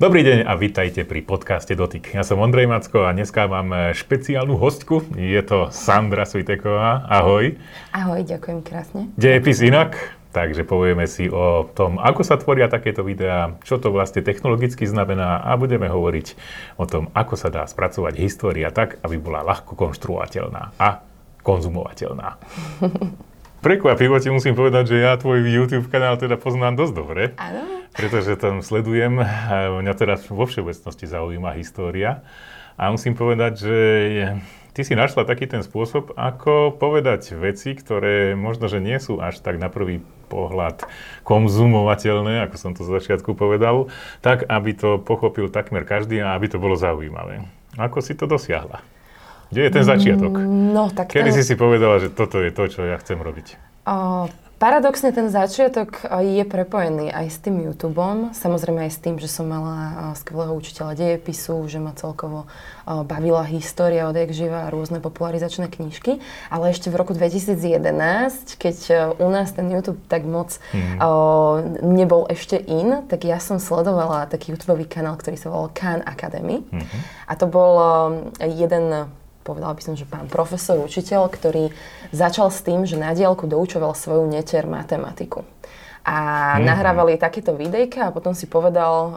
Dobrý deň a vítajte pri podcaste Dotyk. Ja som Ondrej Macko a dneska mám e, špeciálnu hostku. Je to Sandra Sviteková. Ahoj. Ahoj, ďakujem krásne. Dejepis inak, takže povieme si o tom, ako sa tvoria takéto videá, čo to vlastne technologicky znamená a budeme hovoriť o tom, ako sa dá spracovať história tak, aby bola ľahko konštruovateľná a konzumovateľná. Prekvapivo ti musím povedať, že ja tvoj YouTube kanál teda poznám dosť dobre. Áno pretože tam sledujem, mňa teraz vo všeobecnosti zaujíma história a musím povedať, že ty si našla taký ten spôsob, ako povedať veci, ktoré možno, že nie sú až tak na prvý pohľad konzumovateľné, ako som to z začiatku povedal, tak, aby to pochopil takmer každý a aby to bolo zaujímavé. Ako si to dosiahla? Kde je ten začiatok? No, tak Kedy ten... si si povedala, že toto je to, čo ja chcem robiť? O, Paradoxne ten začiatok je prepojený aj s tým YouTubeom, samozrejme aj s tým, že som mala skvelého učiteľa dejepisu, že ma celkovo bavila história odjak živa a rôzne popularizačné knižky, ale ešte v roku 2011, keď u nás ten YouTube tak moc mm. nebol ešte in, tak ja som sledovala taký YouTube kanál, ktorý sa volal Khan Academy mm-hmm. a to bol jeden povedala by som, že pán profesor, učiteľ, ktorý začal s tým, že na diálku doučoval svoju netier matematiku. A mm-hmm. nahrávali takéto videjka a potom si povedal, um,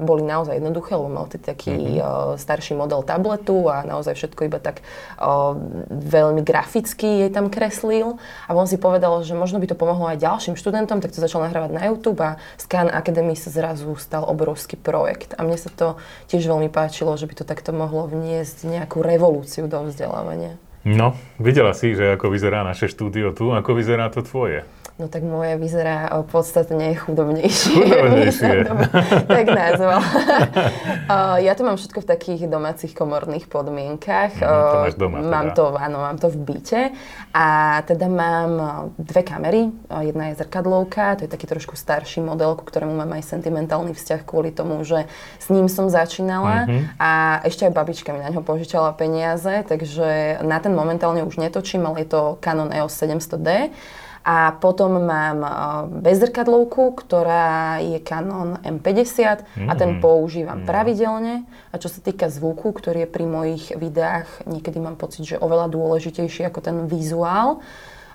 boli naozaj jednoduché, lebo mal taký mm-hmm. uh, starší model tabletu a naozaj všetko iba tak uh, veľmi graficky jej tam kreslil. A on si povedal, že možno by to pomohlo aj ďalším študentom, tak to začal nahrávať na YouTube a Scan Academy sa zrazu stal obrovský projekt. A mne sa to tiež veľmi páčilo, že by to takto mohlo vniesť nejakú revolúciu do vzdelávania. No, videla si, že ako vyzerá naše štúdio tu, ako vyzerá to tvoje. No tak moje vyzerá podstatne chudobnejšie. Chudobnejšie. tak nazval. ja to mám všetko v takých domácich komorných podmienkach. Mm, to máš doma teda. Mám to, áno, mám to v byte. A teda mám dve kamery. Jedna je zrkadlovka, to je taký trošku starší model, ku ktorému mám aj sentimentálny vzťah kvôli tomu, že s ním som začínala. Mm-hmm. A ešte aj babička mi na ňo požičala peniaze, takže na ten momentálne už netočím, ale je to Canon EOS 700D. A potom mám eh, bezzrkadlovku, ktorá je Canon M50 mm. a ten mm. používam mm. pravidelne. A čo sa týka zvuku, ktorý je pri mojich videách, niekedy mám pocit, že oveľa dôležitejší ako ten vizuál,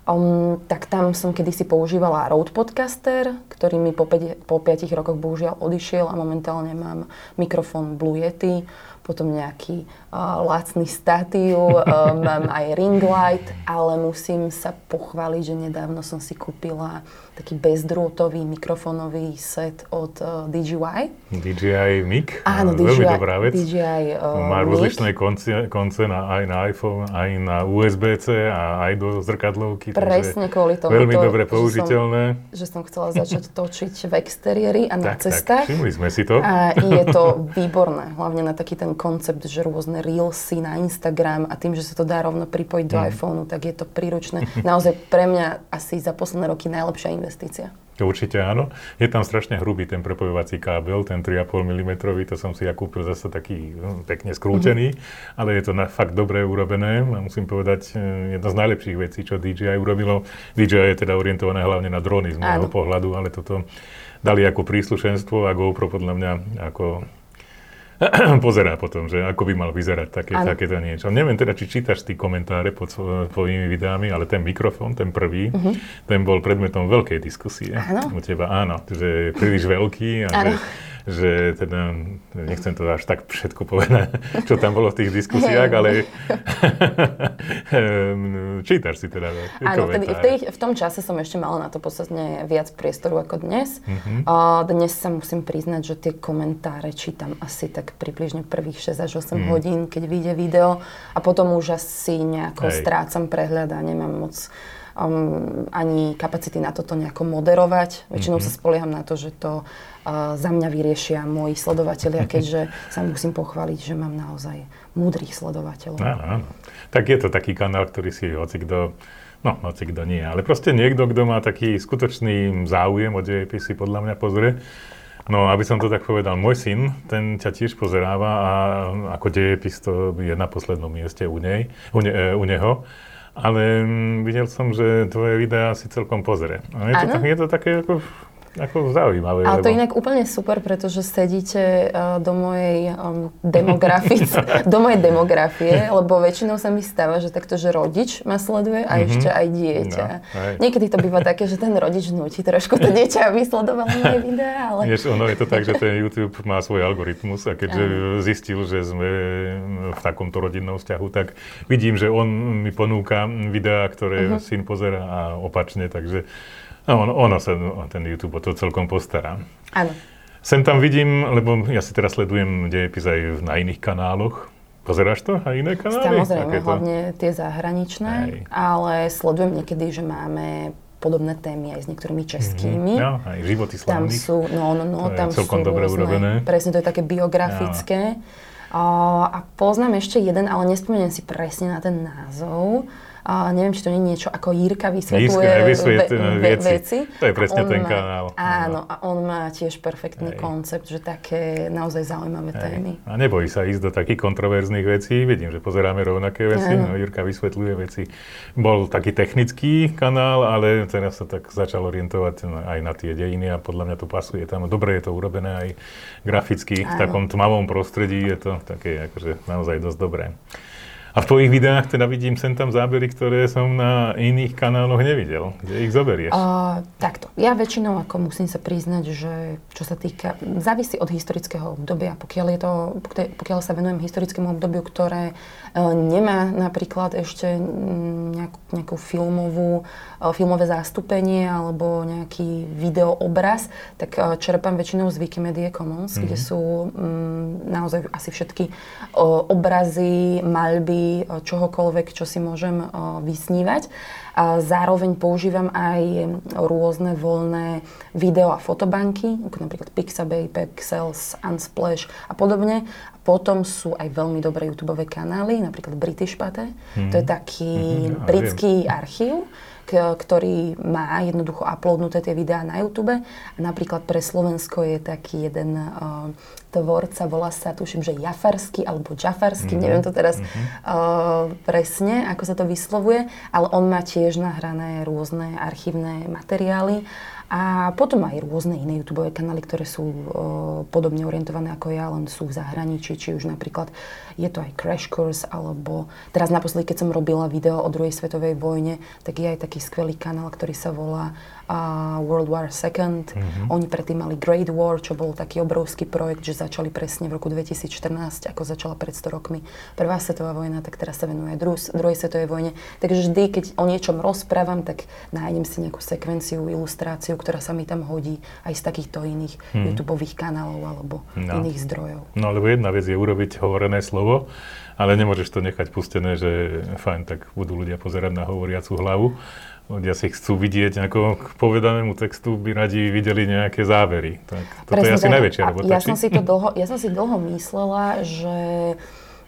Um, tak tam som kedysi používala Rode Podcaster, ktorý mi po, 5, po 5 rokoch bohužiaľ odišiel a momentálne mám mikrofón Blue Yeti potom nejaký uh, lacný statív, uh, mám aj ring light, ale musím sa pochváliť, že nedávno som si kúpila taký bezdrôtový mikrofónový set od uh, DJI. DJI Mic? Áno, DJI, Veľmi dobrá vec. DJI uh, Má rozličné konce, konce na, aj na iPhone, aj na USB-C a aj do zrkadlovky. Presne kvôli tomu. Veľmi dobre použiteľné. Že som, že som chcela začať točiť v exteriéri a na tak, cestách. Tak, všimli sme si to. A je to výborné, hlavne na taký ten koncept, že rôzne reelsy na Instagram a tým, že sa to dá rovno pripojiť do mm. iPhoneu, tak je to príručné. Naozaj pre mňa asi za posledné roky najlepšia investícia. Určite áno. Je tam strašne hrubý ten prepojovací kábel, ten 3,5 mm, to som si ja kúpil zase taký no, pekne skrútený, mm-hmm. ale je to na, fakt dobre urobené a musím povedať, e, jedna z najlepších vecí, čo DJI urobilo. DJI je teda orientované hlavne na drony z môjho pohľadu, ale toto dali ako príslušenstvo a GoPro podľa mňa ako pozerá potom, že ako by mal vyzerať také, takéto niečo. Neviem teda, či čítaš ty komentáre pod tvojimi videami, ale ten mikrofón, ten prvý, uh-huh. ten bol predmetom veľkej diskusie áno. u teba. Áno, že je príliš veľký a že že teda, nechcem to až tak všetko povedať, čo tam bolo v tých diskusiách, ale čítaš si teda Áno, v, tej, v tom čase som ešte mala na to podstatne viac priestoru ako dnes. Uh, dnes sa musím priznať, že tie komentáre čítam asi tak približne prvých 6 až 8 uh-huh. hodín, keď vyjde video a potom už asi nejako Hej. strácam prehľad a nemám moc um, ani kapacity na toto nejako moderovať. Väčšinou mm-hmm. sa spolieham na to, že to uh, za mňa vyriešia moji sledovatelia, keďže sa musím pochváliť, že mám naozaj múdrych sledovateľov. Áno, áno. Tak je to taký kanál, ktorý si hoci kto No, hoci kto nie, ale proste niekto, kto má taký skutočný záujem o dejepisy, podľa mňa pozrie. No, aby som to tak povedal, môj syn, ten ťa tiež pozeráva a ako dejepis to je na poslednom mieste u, nej, u, ne, u neho ale mm, videl som, že tvoje videá si celkom pozrie. A je, to, tak, je to také ako ako zaujímavé. Ale lebo... to inak úplne super, pretože sedíte uh, do mojej um, demografie, do mojej demografie, lebo väčšinou sa mi stáva, že takto, že rodič ma sleduje a mm-hmm. ešte aj dieťa. No, Niekedy to býva také, že ten rodič nutí trošku to dieťa, aby sledovalo moje videá, ale... Vieš, ono je to tak, že ten YouTube má svoj algoritmus a keďže zistil, že sme v takomto rodinnom vzťahu, tak vidím, že on mi ponúka videá, ktoré uh-huh. syn pozera a opačne, takže no, ono, ono sa ten YouTube o to celkom postará. Áno. Sem tam vidím, lebo ja si teraz sledujem dejepis aj na iných kanáloch. Pozeráš to? A iné kanály? Samozrejme, hlavne tie zahraničné, aj. ale sledujem niekedy, že máme podobné témy aj s niektorými mhm. českými. Mm-hmm. No, aj životy slávnych. Tam sú, no, no, no, to tam celkom sú dobre rôzne, urobené. Presne, to je také biografické. No. A poznám ešte jeden, ale nespomeniem si presne na ten názov. A neviem, či to nie je niečo ako Jirka vysvetľuje vysvet, ve, ve, veci. veci. To je presne ten má, kanál. Áno, a on má tiež perfektný Hej. koncept, že také naozaj zaujímavé Hej. témy. A nebojí sa ísť do takých kontroverzných vecí. Vidím, že pozeráme rovnaké veci. No, Jirka vysvetľuje veci. Bol taký technický kanál, ale teraz sa tak začal orientovať aj na tie dejiny a podľa mňa to pasuje tam. Dobre je to urobené aj graficky. Áno. V takom tmavom prostredí je to také akože naozaj dosť dobré. A v tvojich videách teda vidím sem tam zábery, ktoré som na iných kanáloch nevidel. Kde ich zoberieš? Uh, takto. Ja väčšinou, ako musím sa priznať, že čo sa týka, závisí od historického obdobia. Pokiaľ, je to, pokiaľ sa venujem historickému obdobiu, ktoré uh, nemá napríklad ešte nejakú, nejakú filmovú, uh, filmové zastúpenie alebo nejaký videoobraz, tak uh, čerpám väčšinou z Wikimedia Commons, mm-hmm. kde mhm. sú um, naozaj asi všetky uh, obrazy, maľby, čohokoľvek, čo si môžem vysnívať. A zároveň používam aj rôzne voľné video a fotobanky, ako napríklad Pixabay, Pexels, Unsplash a podobne. A potom sú aj veľmi dobré YouTube kanály, napríklad British Pate. Mm. To je taký mm-hmm, britský archív ktorý má jednoducho uploadnuté tie videá na YouTube. A napríklad pre Slovensko je taký jeden uh, tvorca, volá sa, tuším, že Jafarský alebo Džafarský, mm-hmm. neviem to teraz mm-hmm. uh, presne, ako sa to vyslovuje, ale on má tiež nahrané rôzne archívne materiály a potom aj rôzne iné YouTube kanály, ktoré sú uh, podobne orientované ako ja, len sú v zahraničí, či už napríklad je to aj Crash Course, alebo teraz naposledy, keď som robila video o druhej svetovej vojne, tak je aj taký skvelý kanál, ktorý sa volá a World War II. Mm-hmm. Oni predtým mali Great War, čo bol taký obrovský projekt, že začali presne v roku 2014, ako začala pred 100 rokmi Prvá svetová vojna, tak teraz sa venuje dru- druhej svetovej vojne. Takže vždy, keď o niečom rozprávam, tak nájdem si nejakú sekvenciu, ilustráciu, ktorá sa mi tam hodí aj z takýchto iných mm-hmm. YouTube kanálov alebo no. iných zdrojov. No lebo jedna vec je urobiť hovorené slovo, ale nemôžeš to nechať pustené, že fajn, tak budú ľudia pozerať na hovoriacu hlavu ľudia si chcú vidieť, ako k povedanému textu by radi videli nejaké závery. Tak toto Presne, je asi najväčšia robota. Ja som, si to dlho, ja som si dlho myslela, že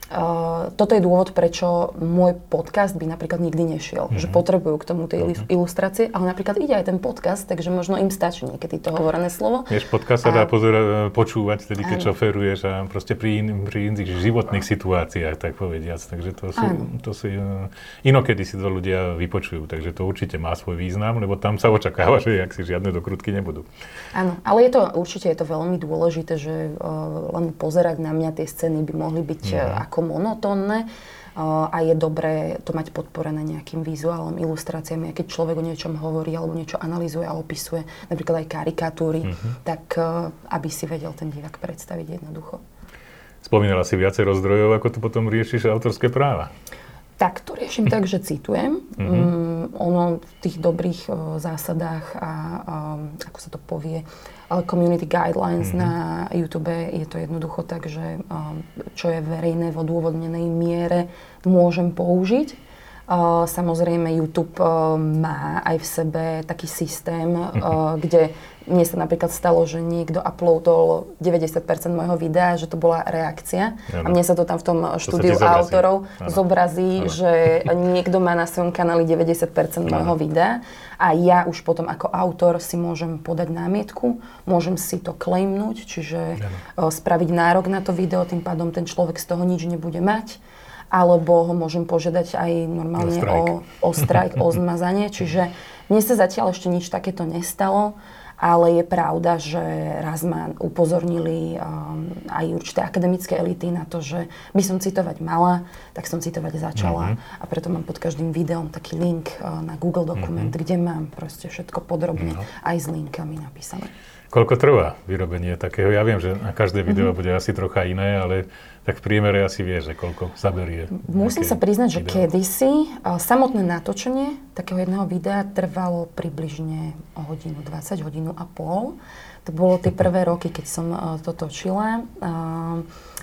Uh, toto je dôvod, prečo môj podcast by napríklad nikdy nešiel. Mm-hmm. Že potrebujú k tomu tie mm-hmm. ilustrácie, ale napríklad ide aj ten podcast, takže možno im stačí niekedy to hovorené slovo. Vieš, podcast sa dá pozera- počúvať, tedy keď šoferuješ a proste pri, in, pri iných životných situáciách, tak povediac. Takže to sú, to sú uh, inokedy si to ľudia vypočujú, takže to určite má svoj význam, lebo tam sa očakáva, že ak si žiadne dokrutky nebudú. Áno, ale je to, určite je to veľmi dôležité, že uh, len pozerať na mňa tie scény by mohli byť mm. ako ako monotónne a je dobré to mať podporené nejakým vizuálom, ilustráciami. A keď človek o niečom hovorí alebo niečo analizuje a opisuje, napríklad aj karikatúry, mm-hmm. tak aby si vedel ten divák predstaviť jednoducho. Spomínala si viacero zdrojov, ako tu potom riešiš autorské práva? Tak to riešim tak, že citujem. Mm-hmm. Ono v tých dobrých uh, zásadách a ako sa to povie, community guidelines mm-hmm. na YouTube. Je to jednoducho tak, že um, čo je verejné v odôvodnenej miere, môžem použiť. Samozrejme, YouTube uh, má aj v sebe taký systém, uh, kde mne sa napríklad stalo, že niekto uploadol 90% môjho videa, že to bola reakcia. Ano. A mne sa to tam v tom to štúdiu autorov ano. zobrazí, ano. že niekto má na svojom kanáli 90% ano. môjho videa a ja už potom ako autor si môžem podať námietku, môžem si to claimnúť, čiže ano. spraviť nárok na to video, tým pádom ten človek z toho nič nebude mať alebo ho môžem požiadať aj normálne o, o strajk, o zmazanie. Čiže mne sa zatiaľ ešte nič takéto nestalo ale je pravda, že raz ma upozornili um, aj určité akademické elity na to, že by som citovať mala, tak som citovať začala mm-hmm. a preto mám pod každým videom taký link uh, na Google dokument, mm-hmm. kde mám proste všetko podrobne mm-hmm. aj s linkami napísané. Koľko trvá vyrobenie takého? Ja viem, že na každé video mm-hmm. bude asi trocha iné, ale tak v priemere asi vie, že koľko zaberie. Musím sa priznať, že kedysi samotné natočenie takého jedného videa trvalo približne o hodinu, 20 hodinu a pol. To bolo tie prvé roky, keď som to točila.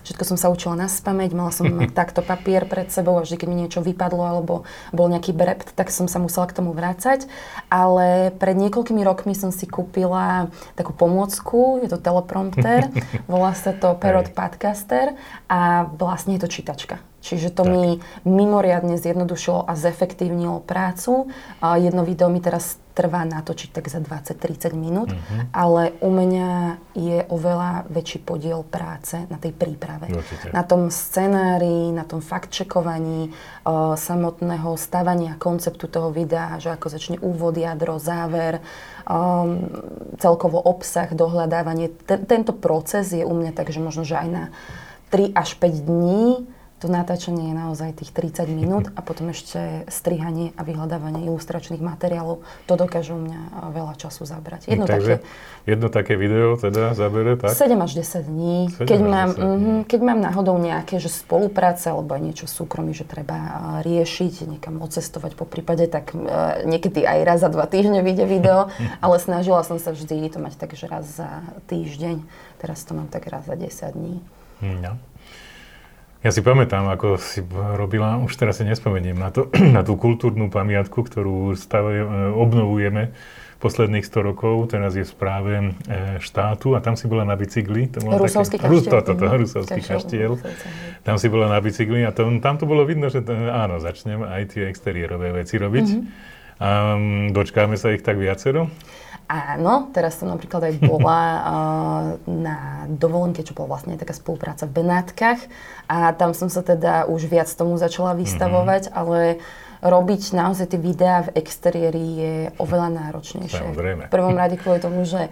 Všetko som sa učila na spameť, mala som takto papier pred sebou a vždy, keď mi niečo vypadlo alebo bol nejaký brept, tak som sa musela k tomu vrácať. Ale pred niekoľkými rokmi som si kúpila takú pomôcku, je to teleprompter, volá sa to Parrot Podcaster a vlastne je to čítačka. Čiže to tak. mi mimoriadne zjednodušilo a zefektívnilo prácu. Jedno video mi teraz trvá natočiť tak za 20-30 minút, uh-huh. ale u mňa je oveľa väčší podiel práce na tej príprave. Určite. Na tom scenári, na tom faktčekovaní, uh, samotného stavania konceptu toho videa, že ako začne úvod, jadro, záver, um, celkovo obsah, dohľadávanie. T- tento proces je u mňa tak, že možno, že aj na 3 až 5 dní to natáčanie je naozaj tých 30 minút a potom ešte strihanie a vyhľadávanie ilustračných materiálov. To dokáže u mňa veľa času zabrať. Jedno, Takže také, jedno také video teda zabere, tak? 7 až 10 dní. 7 keď, mám, 10 dní. Mm, keď mám náhodou nejaké že spolupráce alebo aj niečo súkromí, že treba riešiť, niekam odcestovať po prípade, tak uh, niekedy aj raz za dva týždne vyjde video, ale snažila som sa vždy to mať tak, že raz za týždeň. Teraz to mám tak raz za 10 dní. No. Ja si pamätám, ako si robila, už teraz si nespomeniem na, to, na tú kultúrnu pamiatku, ktorú stave, obnovujeme posledných 100 rokov, teraz je v správe e, štátu a tam si bola na bicykli. To Rusovský také, kaštiel. To, Rusovský kaštiel. Tam si bola na bicykli a to, tam to bolo vidno, že to, áno, začnem aj tie exteriérové veci robiť. Mm-hmm. A dočkáme sa ich tak viacero. Áno, teraz som napríklad aj bola uh, na dovolenke, čo bola vlastne taká spolupráca v Benátkach a tam som sa teda už viac tomu začala vystavovať, mm-hmm. ale robiť naozaj tie videá v exteriéri je oveľa náročnejšie. Samozrejme. V prvom rade kvôli tomu, že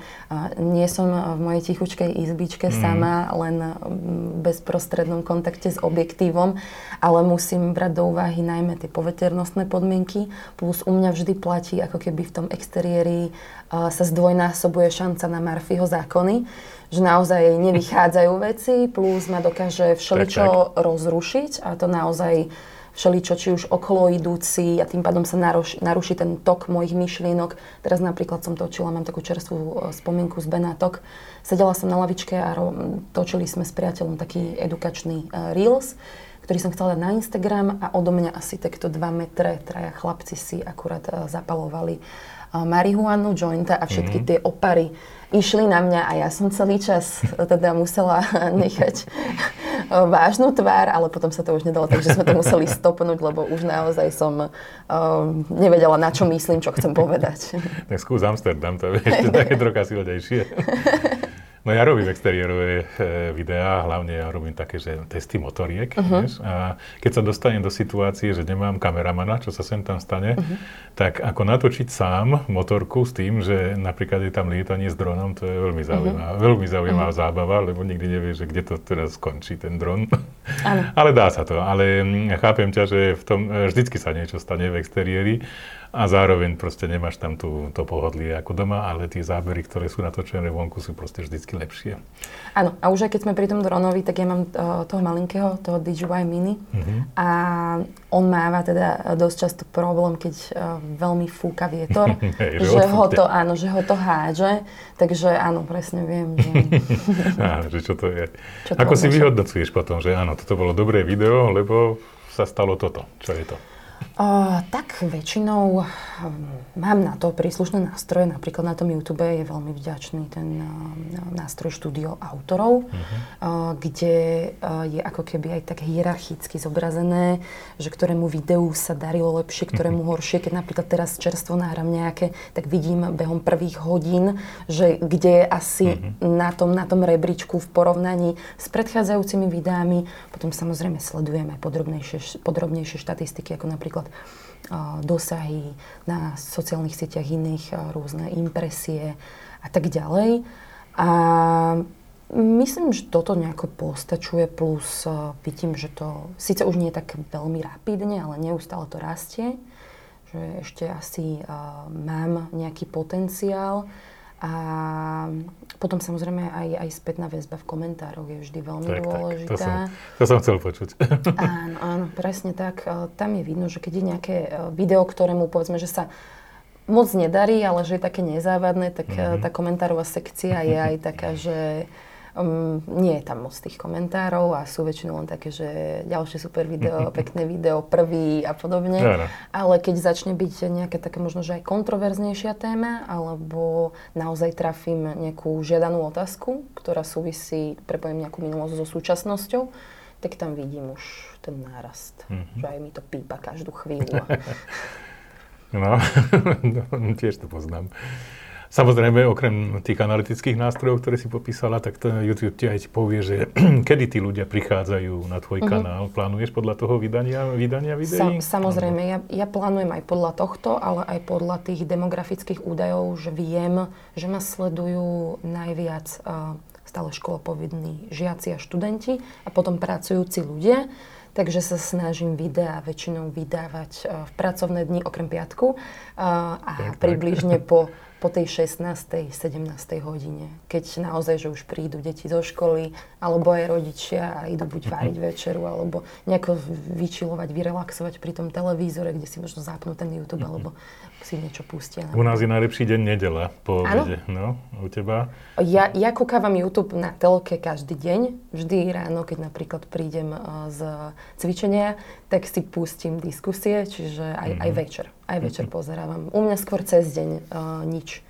nie som v mojej tichučkej izbičke mm. sama, len v bezprostrednom kontakte s objektívom, ale musím brať do úvahy najmä tie poveternostné podmienky, plus u mňa vždy platí, ako keby v tom exteriéri sa zdvojnásobuje šanca na Murphyho zákony, že naozaj nevychádzajú veci, plus ma dokáže všeličo rozrušiť a to naozaj všeličo, či už okolo idúci a tým pádom sa naruši, naruší ten tok mojich myšlienok. Teraz napríklad som točila, mám takú čerstvú e, spomienku z Benátok. Sedela som na lavičke a ro- točili sme s priateľom taký edukačný uh, Reels, ktorý som chcela dať na Instagram a odo mňa asi takto 2 metre traja chlapci si akurát uh, zapalovali uh, marihuanu, jointa a všetky mm. tie opary išli na mňa a ja som celý čas teda musela nechať vážnu tvár, ale potom sa to už nedalo, takže sme to museli stopnúť, lebo už naozaj som uh, nevedela, na čo myslím, čo chcem povedať. Tak skús Amsterdam, to je ešte také trocha silnejšie. No ja robím exteriérové e, videá, hlavne ja robím také, že testy motoriek, uh-huh. vieš, a keď sa dostanem do situácie, že nemám kameramana, čo sa sem tam stane, uh-huh. tak ako natočiť sám motorku s tým, že napríklad je tam lietanie s dronom, to je veľmi zaujímavá, uh-huh. veľmi zaujímavá uh-huh. zábava, lebo nikdy nevieš, že kde to teraz skončí ten dron. ale dá sa to, ale mm, chápem ťa, že v tom e, vždycky sa niečo stane v exteriéri a zároveň proste nemáš tam tú, to pohodlie ako doma, ale tie zábery, ktoré sú natočené vonku, sú proste vždycky lepšie. Áno, a už aj keď sme pri tom dronovi, tak ja mám uh, toho malinkého, toho DJI Mini uh-huh. a on máva teda dosť často problém, keď uh, veľmi fúka vietor, hey, že, ho to, áno, že ho to hádže, takže áno, presne viem, že... áno, že čo to je. Čo to Ako si vyhodnocuješ potom, že áno, toto bolo dobré video, lebo sa stalo toto. Čo je to? Uh, tak väčšinou um, mám na to príslušné nástroje, napríklad na tom YouTube je veľmi vďačný ten uh, nástroj štúdio autorov, uh-huh. uh, kde uh, je ako keby aj tak hierarchicky zobrazené, že ktorému videu sa darilo lepšie, ktorému uh-huh. horšie. Keď napríklad teraz čerstvo náram nejaké, tak vidím behom prvých hodín, že kde je asi uh-huh. na, tom, na tom rebríčku v porovnaní s predchádzajúcimi videami. Potom samozrejme sledujeme podrobnejšie, podrobnejšie štatistiky, ako napríklad napríklad dosahy na sociálnych sieťach iných, rôzne impresie a tak ďalej. A myslím, že toto nejako postačuje, plus vidím, že to síce už nie tak veľmi rapidne, ale neustále to rastie, že ešte asi mám nejaký potenciál. A potom samozrejme aj, aj spätná väzba v komentároch je vždy veľmi tak, dôležitá. Tak, to, som, to som chcel počuť. áno, áno, presne tak. Tam je vidno, že keď je nejaké video, ktorému povedzme, že sa moc nedarí, ale že je také nezávadné, tak mm-hmm. tá komentárová sekcia je aj taká, že Um, nie je tam moc tých komentárov a sú väčšinou len také, že ďalšie super video, pekné video, prvý a podobne. Ja, Ale keď začne byť nejaká taká možno, že aj kontroverznejšia téma, alebo naozaj trafím nejakú žiadanú otázku, ktorá súvisí, prepojím nejakú minulosť so súčasnosťou, tak tam vidím už ten nárast. Mm-hmm. Že aj mi to pípa každú chvíľu. no, tiež to poznám. Samozrejme, okrem tých analytických nástrojov, ktoré si popísala, tak to YouTube ti aj povie, že kedy tí ľudia prichádzajú na tvoj mm-hmm. kanál. Plánuješ podľa toho vydania, vydania videí? Sa, samozrejme, ja, ja plánujem aj podľa tohto, ale aj podľa tých demografických údajov, že viem, že ma sledujú najviac uh, stále školopovidní žiaci a študenti a potom pracujúci ľudia. Takže sa snažím videá väčšinou vydávať uh, v pracovné dni okrem piatku uh, a približne po po tej 16. 17. hodine, keď naozaj, že už prídu deti zo školy, alebo aj rodičia a idú buď váriť večeru, alebo nejako vyčilovať, vyrelaxovať pri tom televízore, kde si možno zapnú ten YouTube, alebo si niečo pustia. U nás je najlepší deň nedela po obede, no, u teba? Ja, ja kúkávam YouTube na telke každý deň, vždy ráno, keď napríklad prídem uh, z cvičenia, tak si pustím diskusie, čiže aj, mm-hmm. aj večer, aj večer mm-hmm. pozerávam. U mňa skôr cez deň uh, nič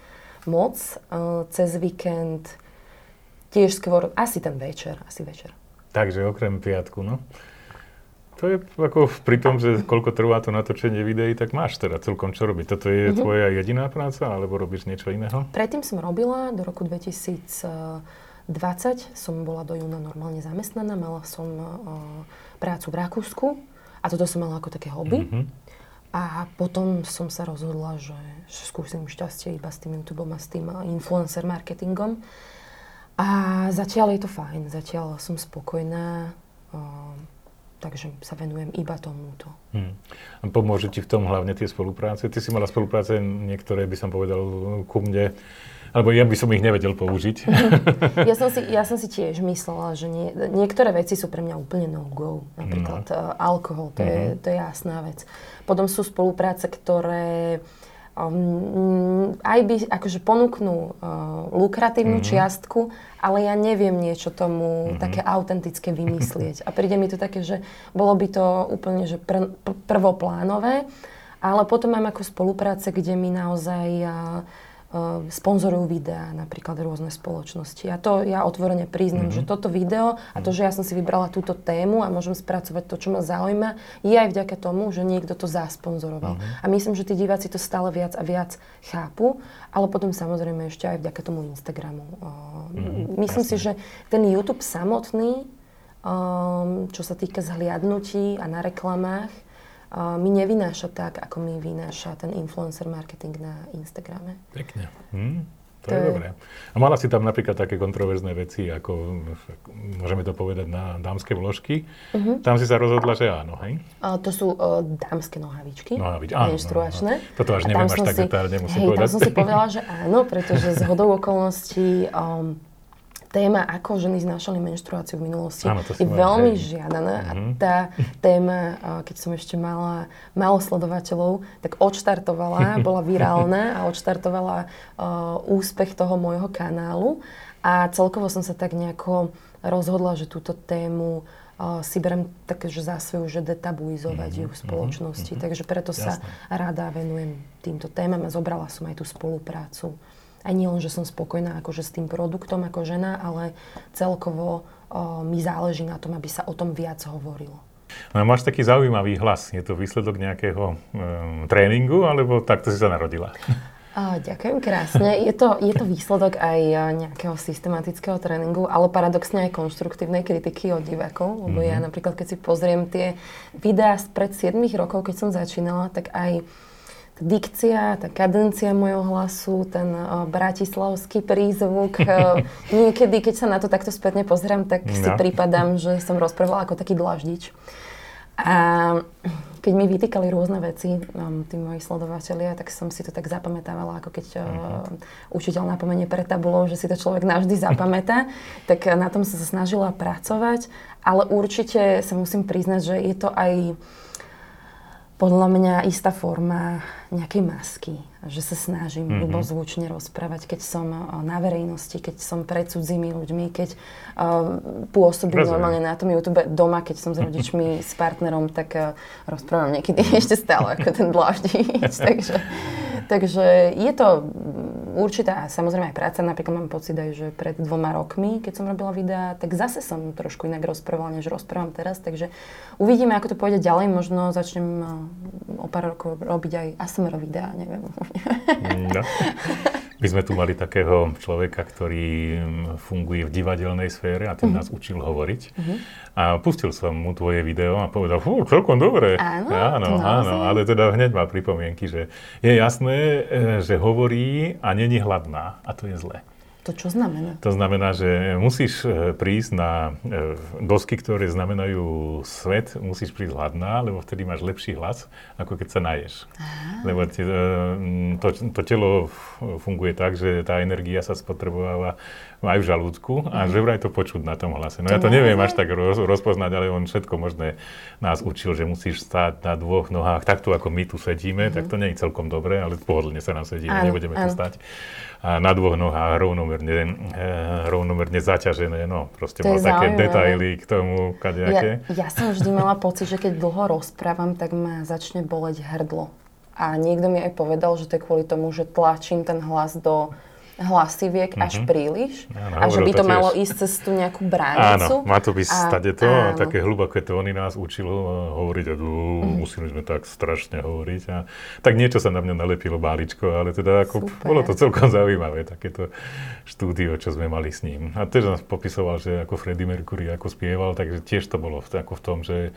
moc, uh, cez víkend tiež skôr, asi ten večer, asi večer. Takže okrem piatku, no. To je ako pri tom, že koľko trvá to natočenie videí, tak máš teda celkom čo robiť. Toto je mm-hmm. tvoja jediná práca, alebo robíš niečo iného? Predtým som robila, do roku 2020 som bola do júna normálne zamestnaná, mala som uh, prácu v Rakúsku a toto som mala ako také hobby. Mm-hmm. A potom som sa rozhodla, že, skúsim šťastie iba s tým YouTube a s tým influencer marketingom. A zatiaľ je to fajn, zatiaľ som spokojná. Uh, Takže sa venujem iba tomuto. Hmm. Pomôže ti v tom hlavne tie spolupráce? Ty si mala spolupráce niektoré, by som povedal, ku mne, alebo ja by som ich nevedel použiť. ja, som si, ja som si tiež myslela, že nie, niektoré veci sú pre mňa úplne no-go. Napríklad no. uh, alkohol, to, uh-huh. je, mhm. to je jasná vec. Potom sú spolupráce, ktoré um, aj by akože ponúknú uh, lukratívnu mm-hmm. čiastku, ale ja neviem niečo tomu mm-hmm. také autentické vymyslieť. A príde mi to také, že bolo by to úplne že pr- pr- prvoplánové, ale potom mám ako spolupráce, kde mi naozaj uh, sponzorujú videá, napríklad rôzne spoločnosti. A to ja otvorene priznám, mm-hmm. že toto video a to, že ja som si vybrala túto tému a môžem spracovať to, čo ma zaujíma, je aj vďaka tomu, že niekto to zasponzoroval. Mm-hmm. A myslím, že tí diváci to stále viac a viac chápu, ale potom samozrejme ešte aj vďaka tomu Instagramu. Mm-hmm. Myslím Jasne. si, že ten YouTube samotný, um, čo sa týka zhliadnutí a na reklamách, mi nevynáša tak, ako mi vynáša ten influencer marketing na Instagrame. Pekne. Hm. To, to je, je dobré. A mala si tam napríklad také kontroverzné veci, ako môžeme to povedať na dámske vložky. Uh-huh. Tam si sa rozhodla, že áno, hej? A to sú uh, dámske nohavičky, Nohavič, áno, menštruačné. No, no. Toto až neviem až tak detálne, musím hej, povedať. Tam som si povedala, že áno, pretože z hodou okolností um, téma, ako ženy znášali menštruáciu v minulosti, Áno, je veľmi hej. žiadaná mm-hmm. a mhm. tá téma, keď som ešte mala málo sledovateľov, tak odštartovala, bola virálna a odštartovala uh, úspech toho môjho kanálu a celkovo som sa tak nejako rozhodla, že túto tému uh, si berem také, že za svoju, že detabuizovať mm-hmm, ju v spoločnosti. Mm-hmm, Takže preto Jasne. sa rada venujem týmto témam a zobrala som aj tú spoluprácu aj nie len, že som spokojná akože s tým produktom ako žena, ale celkovo o, mi záleží na tom, aby sa o tom viac hovorilo. No, máš taký zaujímavý hlas. Je to výsledok nejakého um, tréningu, alebo takto si sa narodila? A, ďakujem krásne. Je to, je to výsledok aj nejakého systematického tréningu, ale paradoxne aj konštruktívnej kritiky od divákov, lebo mm-hmm. ja napríklad, keď si pozriem tie videá pred 7 rokov, keď som začínala, tak aj dikcia, tá kadencia mojho hlasu, ten uh, bratislavský prízvuk. Uh, niekedy, keď sa na to takto spätne pozriem, tak no. si pripadám, že som rozprávala ako taký dlaždič. A keď mi vytýkali rôzne veci, um, tí moji sledovateľia, tak som si to tak zapamätávala, ako keď uh, učiteľ napomenie pre tabulou, že si to človek navždy zapamätá, tak na tom som sa snažila pracovať, ale určite sa musím priznať, že je to aj podľa mňa istá forma nejakej masky, že sa snažím mm-hmm. ľubozvučne rozprávať, keď som na verejnosti, keď som pred cudzími ľuďmi, keď uh, pôsobím Rozumiem. normálne na tom YouTube doma, keď som s rodičmi, s partnerom, tak uh, rozprávam niekedy ešte stále ako ten dláždič. takže, takže je to určitá, samozrejme aj práca, napríklad mám pocit aj, že pred dvoma rokmi, keď som robila videá, tak zase som trošku inak rozprávala, než rozprávam teraz, takže uvidíme, ako to pôjde ďalej, možno začnem eh, o pár rokov robiť aj ASMR videá, neviem. No. My sme tu mali takého človeka, ktorý mm, funguje v divadelnej sfére a ten uh-huh. nás učil hovoriť. Uh-huh. A pustil som mu tvoje video a povedal, fú, celkom dobre. Áno, áno, áno, ale teda hneď má pripomienky, že je jasné, e, že hovorí a není hladná a to je zlé. To čo znamená? To znamená, že musíš e, prísť na e, dosky, ktoré znamenajú svet, musíš prísť hladná, lebo vtedy máš lepší hlas, ako keď sa naješ. Aha. Lebo e, to, to telo funguje tak, že tá energia sa spotrebováva aj v žalúdku a že vraj to počuť na tom hlase. No to ja to neviem až tak roz, rozpoznať, ale on všetko možné nás učil, že musíš stáť na dvoch nohách, takto ako my tu sedíme, mm tak to nie je celkom dobré, ale pohodlne sa nám sedíme, áno, nebudeme áno. tu stať a na dvoch nohách rovnomerne, e, rovnomerne zaťažené. No, proste mal také detaily k tomu, kadejaké. Ja, ja som vždy mala pocit, že keď dlho rozprávam, tak ma začne boleť hrdlo. A niekto mi aj povedal, že to je kvôli tomu, že tlačím ten hlas do hlasiviek mm-hmm. až mhm. príliš áno, a že by to, to malo ísť cez tú nejakú bránicu. Áno, má to byť stade to a také hlboké tóny nás učilo uh, hovoriť a mm-hmm. museli sme tak strašne hovoriť. A, tak niečo sa na mňa nalepilo báličko, ale teda ako, bolo to celkom zaujímavé, takéto štúdio, čo sme mali s ním. A tiež nás popisoval, že ako Freddie Mercury ako spieval, takže tiež to bolo v, ako v tom, že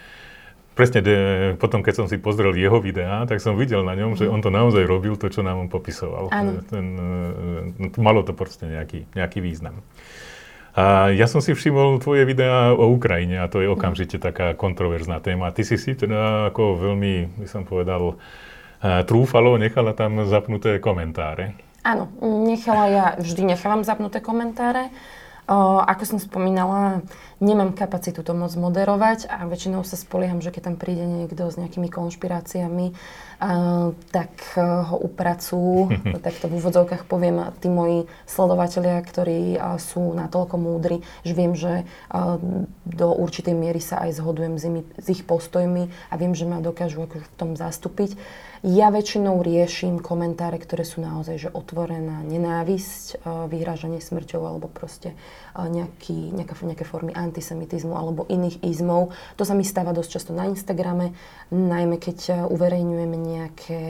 presne de, potom, keď som si pozrel jeho videá, tak som videl na ňom, že on to naozaj robil, to, čo nám on popisoval. Ten, e, malo to proste nejaký, nejaký význam. A ja som si všimol tvoje videá o Ukrajine a to je okamžite taká kontroverzná téma. Ty si si teda ako veľmi, by som povedal, e, trúfalo, nechala tam zapnuté komentáre. Áno, nechala ja, vždy nechávam zapnuté komentáre. O, ako som spomínala, nemám kapacitu to moc moderovať a väčšinou sa spolieham, že keď tam príde niekto s nejakými konšpiráciami, uh, tak uh, ho upracujú, tak to v úvodzovkách poviem, tí moji sledovatelia, ktorí uh, sú natoľko múdri, že viem, že do určitej miery sa aj zhodujem s, imi, s ich postojmi a viem, že ma dokážu ako v tom zastúpiť. Ja väčšinou riešim komentáre, ktoré sú naozaj že otvorená nenávisť, vyhrážanie smrťou alebo proste nejaký, nejaká, nejaké formy antisemitizmu alebo iných izmov. To sa mi stáva dosť často na Instagrame, najmä keď uverejňujeme nejaké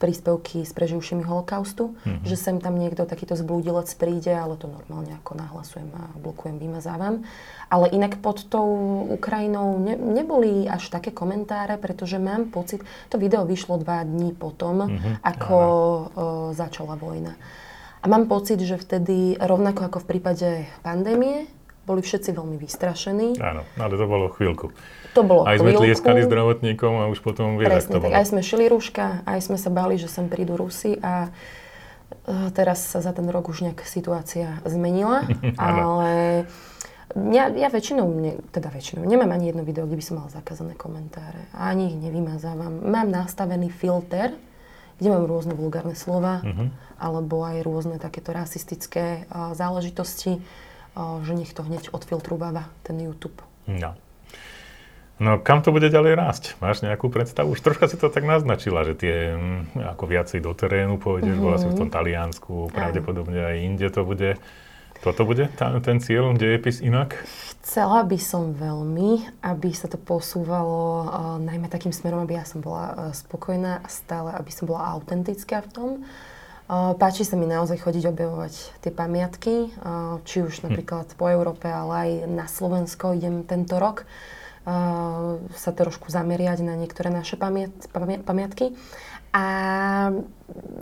príspevky s preživšími holokaustu, mm-hmm. že sem tam niekto takýto zblúdilec príde, ale to normálne ako nahlasujem a blokujem, vymazávam. Ale inak pod tou Ukrajinou ne, neboli až také komentáre, pretože mám pocit, to video vyšlo dva dní potom, mm-hmm. ako o, začala vojna. A mám pocit, že vtedy, rovnako ako v prípade pandémie, boli všetci veľmi vystrašení. Áno, ale to bolo chvíľku. To bolo Aj sme tlieskali zdravotníkom a už potom vieš, Presne, to bolo. Aj sme šili rúška, aj sme sa báli, že sem prídu Rusi a teraz sa za ten rok už nejaká situácia zmenila, ale ja, ja väčšinou, ne, teda väčšinou, nemám ani jedno video, kde by som mal zakázané komentáre. Ani ich nevymazávam. Mám nastavený filter, kde mám rôzne vulgárne slova, uh-huh. alebo aj rôzne takéto rasistické uh, záležitosti, že nech to hneď odfiltrúváva ten YouTube. No. No kam to bude ďalej rásť? Máš nejakú predstavu? Už troška si to tak naznačila, že tie mm, ako viacej do terénu pôjdeš, mm-hmm. bola si v tom Taliansku, pravdepodobne aj inde to bude. Toto bude tá, ten cieľ, dejepis inak? Chcela by som veľmi, aby sa to posúvalo uh, najmä takým smerom, aby ja som bola uh, spokojná a stále, aby som bola autentická v tom. Uh, páči sa mi naozaj chodiť objavovať tie pamiatky, či už hm. napríklad po Európe, ale aj na Slovensko idem tento rok. Sa trošku zameriať na niektoré naše pamiat, pamiatky. A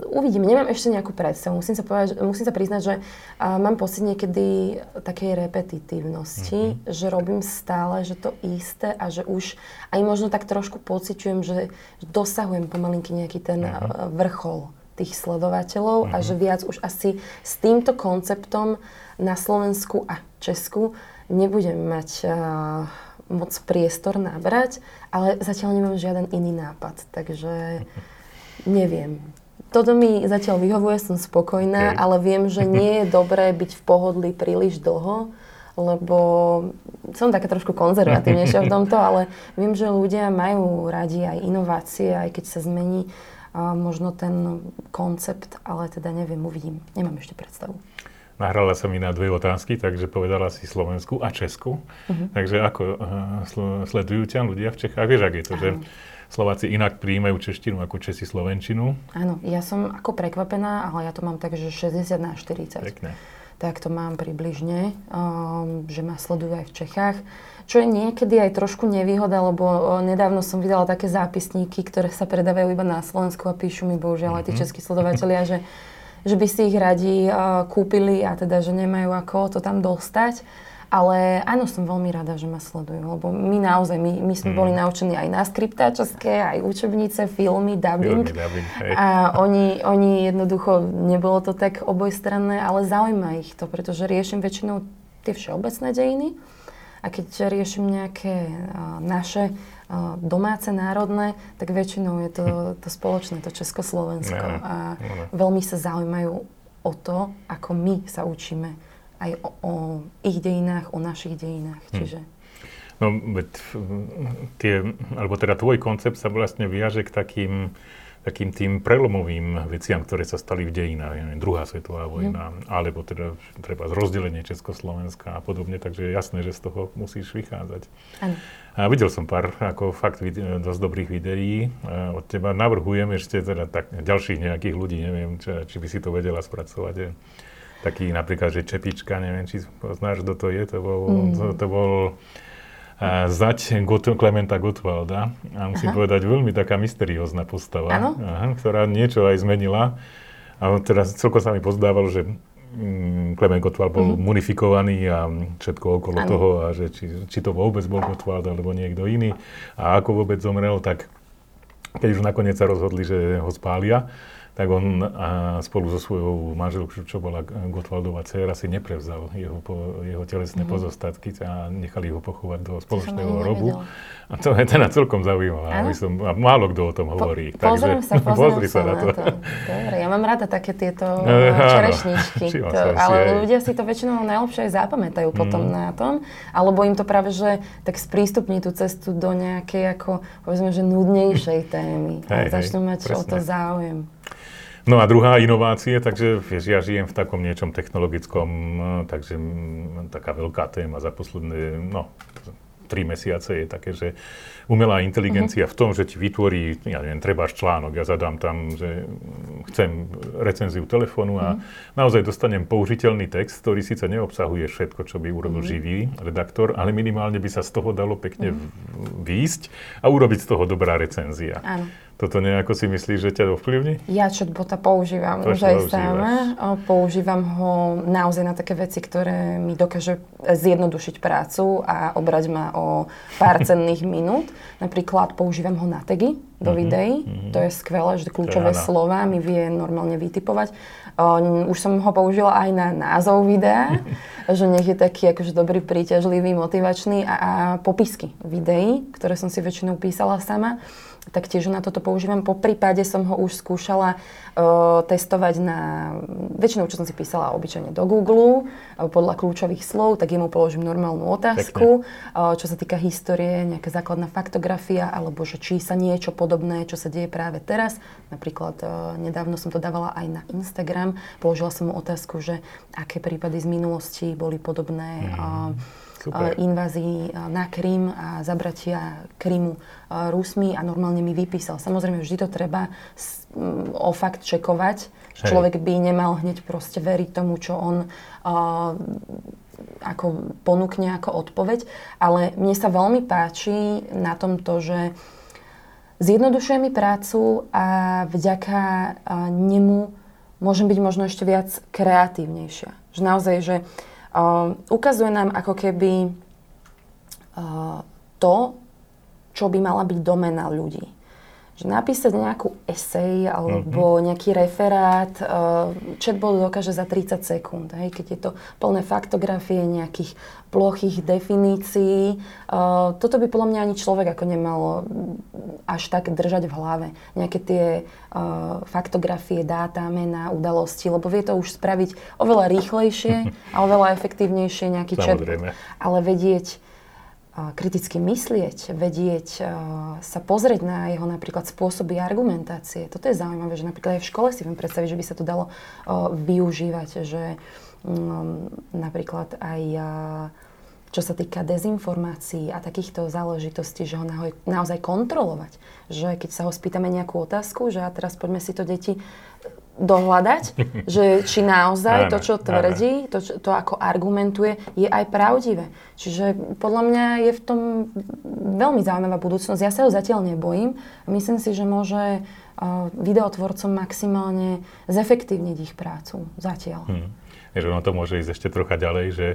uvidím, nemám ešte nejakú predstavu. Musím sa, povedať, musím sa priznať, že uh, mám pocit niekedy takej repetitívnosti, mm-hmm. že robím stále, že to isté a že už aj možno tak trošku pociťujem, že dosahujem pomalinky nejaký ten mm-hmm. vrchol tých sledovateľov mm-hmm. a že mhm. viac už asi s týmto konceptom na Slovensku a Česku nebudem mať uh, moc priestor nabrať, ale zatiaľ nemám žiaden iný nápad, takže neviem. Toto mi zatiaľ vyhovuje, som spokojná, okay. ale viem, že nie je dobré byť v pohodli príliš dlho, lebo som taká trošku konzervatívnejšia v tomto, ale viem, že ľudia majú radi aj inovácie, aj keď sa zmení možno ten koncept, ale teda neviem, uvidím. Nemám ešte predstavu. Nahrala sa mi na dve otázky, takže povedala si Slovensku a Česku. Uh-huh. Takže ako uh, sl- sledujú ťa ľudia v Čechách? Vieš, ak je to, uh-huh. že Slováci inak príjmajú češtinu ako Česi slovenčinu? Áno, ja som ako prekvapená, ale ja to mám tak, že 60 na 40. Pekne. Tak to mám približne, um, že ma sledujú aj v Čechách. Čo je niekedy aj trošku nevýhoda, lebo nedávno som videla také zápisníky, ktoré sa predávajú iba na Slovensku a píšu mi bohužiaľ aj tí českí sledovatelia, že že by si ich radi uh, kúpili a teda, že nemajú ako to tam dostať. Ale áno, som veľmi rada, že ma sledujú, lebo my naozaj, my, my sme mm. boli naučení aj na skriptáčovské, aj učebnice, filmy, dubbing. Filmy, dubbing A oni, oni jednoducho, nebolo to tak obojstranné, ale zaujíma ich to, pretože riešim väčšinou tie všeobecné dejiny. A keď riešim nejaké uh, naše domáce, národné, tak väčšinou je to, to spoločné, to Československo. No, a no. veľmi sa zaujímajú o to, ako my sa učíme aj o, o ich dejinách, o našich dejinách. Hm. Čiže... No, veď tie, alebo teda tvoj koncept sa vlastne viaže k takým takým tým prelomovým veciam, ktoré sa stali v dejinách, neviem, druhá svetová mhm. vojna, mm. alebo teda treba rozdelenie Československa a podobne, takže je jasné, že z toho musíš vychádzať. Ano. A videl som pár ako fakt dosť dobrých videí od teba. Navrhujem ešte teda tak, ďalších nejakých ľudí, neviem, či, či by si to vedela spracovať. Je. Taký napríklad, že Čepička, neviem, či poznáš, kto to je, to bol, mm. to, to bol zať Got- Klementa Gottwalda. A musím Aha. povedať, veľmi taká mysteriózna postava, Aha, ktorá niečo aj zmenila. A teraz celkom sa mi pozdávalo, že mm, Klement Gottwald bol mm-hmm. munifikovaný a všetko okolo ano. toho a že či, či to vôbec bol Gottwald alebo niekto iný a ako vôbec zomrel, tak keď už nakoniec sa rozhodli, že ho spália, tak on a spolu so svojou manželkou, čo bola Gotwaldová dcera, si neprevzal jeho, po, jeho telesné mm-hmm. pozostatky a nechali ho pochovať do spoločného robu. A to je teda celkom zaujímavé. Aby som, a málo kto o tom hovorí. Po, takže, sa, pozri sa, na to. to. Dobre, ja mám rada také tieto čerešničky. to, ale aj. ľudia si to väčšinou najlepšie aj zapamätajú potom mm. na tom. Alebo im to práve, že tak sprístupní tú cestu do nejakej ako, povedzme, že nudnejšej témy. Hej, a začnú mať presne. o to záujem. No a druhá inovácie, takže vieš, ja žijem v takom niečom technologickom, takže taká veľká téma za posledné, no, tri mesiace je také, že umelá inteligencia uh-huh. v tom, že ti vytvorí, ja neviem, trebáš článok, ja zadám tam, že chcem recenziu telefónu a uh-huh. naozaj dostanem použiteľný text, ktorý síce neobsahuje všetko, čo by urobil uh-huh. živý redaktor, ale minimálne by sa z toho dalo pekne uh-huh. výjsť a urobiť z toho dobrá recenzia. Áno. Toto nejako si myslíš, že ťa ovplyvní? Ja chatbota používam to už aj sama. Používam ho naozaj na také veci, ktoré mi dokáže zjednodušiť prácu a obrať ma o pár cenných minút. Napríklad používam ho na tagy do mm-hmm, videí. Mm-hmm. To je skvelé, že kľúčové slova mi vie normálne vytipovať. už som ho použila aj na názov videa, že nech je taký akože dobrý, príťažlivý, motivačný a, a popisky videí, ktoré som si väčšinou písala sama tak tiež na toto používam. Po prípade som ho už skúšala uh, testovať na, väčšinou, čo som si písala obyčajne do Google, uh, podľa kľúčových slov, tak jemu položím normálnu otázku, uh, čo sa týka histórie, nejaká základná faktografia, alebo že či sa niečo podobné, čo sa deje práve teraz. Napríklad uh, nedávno som to dávala aj na Instagram, položila som mu otázku, že aké prípady z minulosti boli podobné. Mm. Uh, Super. invázii na Krym a zabratia Krymu Rusmi a normálne mi vypísal. Samozrejme, vždy to treba o fakt čekovať. Hej. Človek by nemal hneď proste veriť tomu, čo on ako ponúkne ako odpoveď. Ale mne sa veľmi páči na tom to, že zjednodušuje mi prácu a vďaka nemu môžem byť možno ešte viac kreatívnejšia. Že naozaj, že uh, ukazuje nám ako keby uh, to, čo by mala byť domena ľudí že napísať nejakú esej alebo mm-hmm. nejaký referát, uh, chatbot dokáže za 30 sekúnd. Hej, keď je to plné faktografie, nejakých plochých definícií. Uh, toto by podľa mňa ani človek ako nemal až tak držať v hlave. Nejaké tie uh, faktografie, dáta, mená, udalosti, lebo vie to už spraviť oveľa rýchlejšie a oveľa efektívnejšie nejaký Samozrejme. chatbot. Ale vedieť kriticky myslieť, vedieť sa pozrieť na jeho napríklad spôsoby argumentácie. Toto je zaujímavé, že napríklad aj v škole si viem predstaviť, že by sa to dalo využívať, že mm, napríklad aj čo sa týka dezinformácií a takýchto záležitostí, že ho naozaj kontrolovať. Že keď sa ho spýtame nejakú otázku, že a teraz poďme si to deti dohľadať, že či naozaj to, čo tvrdí, to, čo, to ako argumentuje, je aj pravdivé. Čiže podľa mňa je v tom veľmi zaujímavá budúcnosť. Ja sa ho zatiaľ nebojím. Myslím si, že môže uh, videotvorcom maximálne zefektívniť ich prácu. Zatiaľ. Hmm. Že ono to môže ísť ešte trocha ďalej, že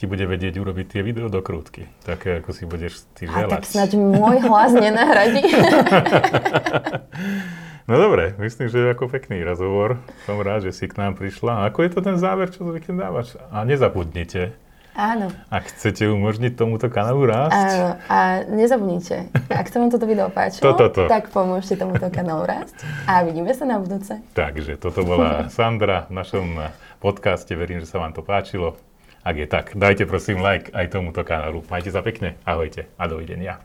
ti bude vedieť urobiť tie video dokrútky. Také, ako si budeš ty želať. A tak snáď môj hlas nenahradí. No dobre, myslím, že je ako pekný rozhovor. Som rád, že si k nám prišla. A ako je to ten záver, čo zvykne dávať? A nezabudnite. Áno. Ak chcete umožniť tomuto kanálu rásť. Áno. A nezabudnite, ak sa vám toto video páčilo, to, to, to. tak pomôžte tomuto kanálu rásť. A vidíme sa na budúce. Takže toto bola Sandra v našom podcaste. Verím, že sa vám to páčilo. Ak je tak, dajte prosím like aj tomuto kanálu. Majte sa pekne. Ahojte a dovidenia.